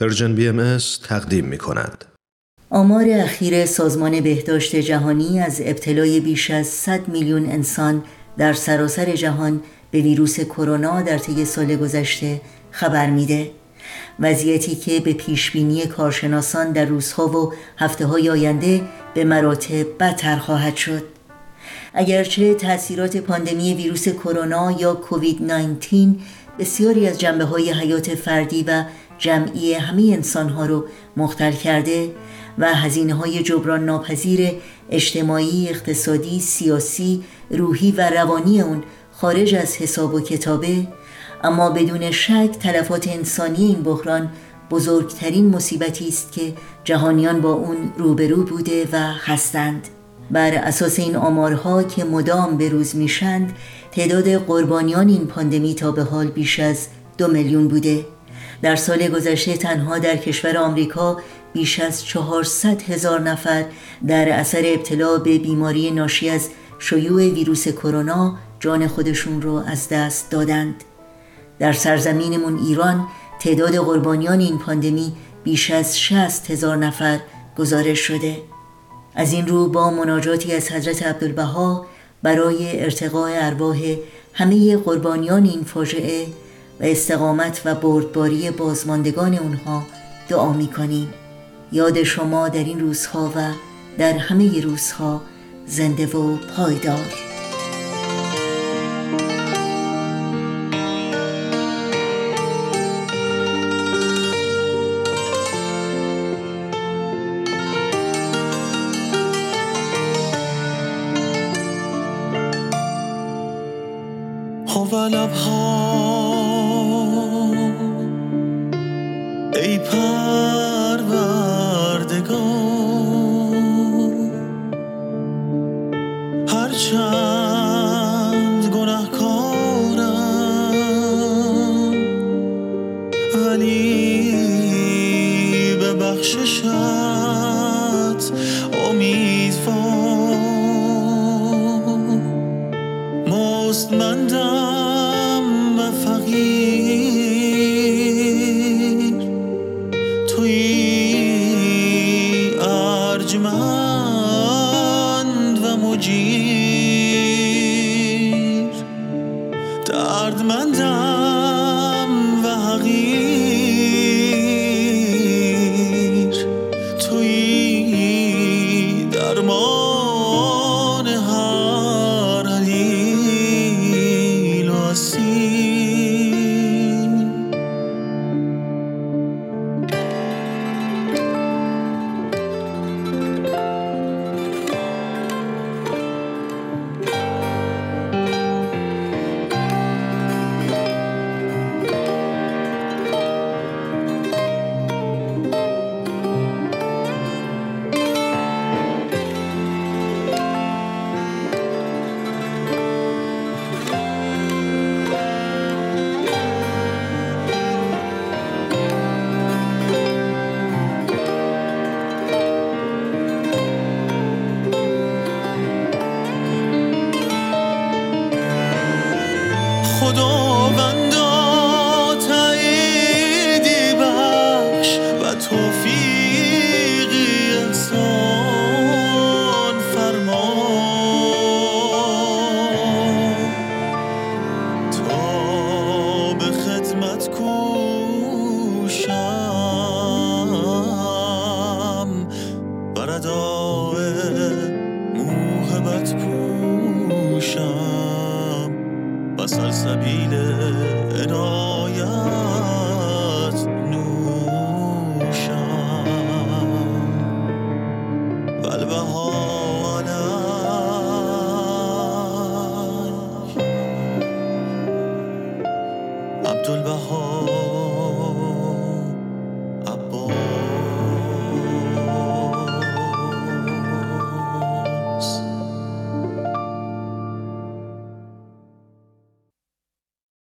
Persian BM تقدیم می کند. آمار اخیر سازمان بهداشت جهانی از ابتلای بیش از 100 میلیون انسان در سراسر جهان به ویروس کرونا در طی سال گذشته خبر میده. وضعیتی که به پیشبینی کارشناسان در روزها و هفته های آینده به مراتب بدتر خواهد شد. اگرچه تاثیرات پاندمی ویروس کرونا یا کووید 19 بسیاری از جنبه های حیات فردی و جمعی همه انسانها رو مختل کرده و هزینه های جبران ناپذیر اجتماعی، اقتصادی، سیاسی، روحی و روانی اون خارج از حساب و کتابه. اما بدون شک تلفات انسانی این بحران بزرگترین مصیبتی است که جهانیان با اون روبرو بوده و هستند. بر اساس این آمارها که مدام به روز میشند تعداد قربانیان این پاندمی تا به حال بیش از دو میلیون بوده. در سال گذشته تنها در کشور آمریکا بیش از 400 هزار نفر در اثر ابتلا به بیماری ناشی از شیوع ویروس کرونا جان خودشون رو از دست دادند. در سرزمینمون ایران تعداد قربانیان این پاندمی بیش از 60 هزار نفر گزارش شده. از این رو با مناجاتی از حضرت عبدالبها برای ارتقاء ارواح همه قربانیان این فاجعه و استقامت و بردباری بازماندگان اونها دعا می کنیم یاد شما در این روزها و در همه روزها زنده و پایدار. لبها ای پروردگار هرچند گناهکارم ولی به بخششت امیدوار مستمندم. ارجمند و مجیر. دردمندم و حقیر. توی درمان هر علیل و خداوندا تاییدی بخش و توفیقی انسان فرما. تا به خدمت کوشم بردای موهبت پوشم. سلسبیل عنایت.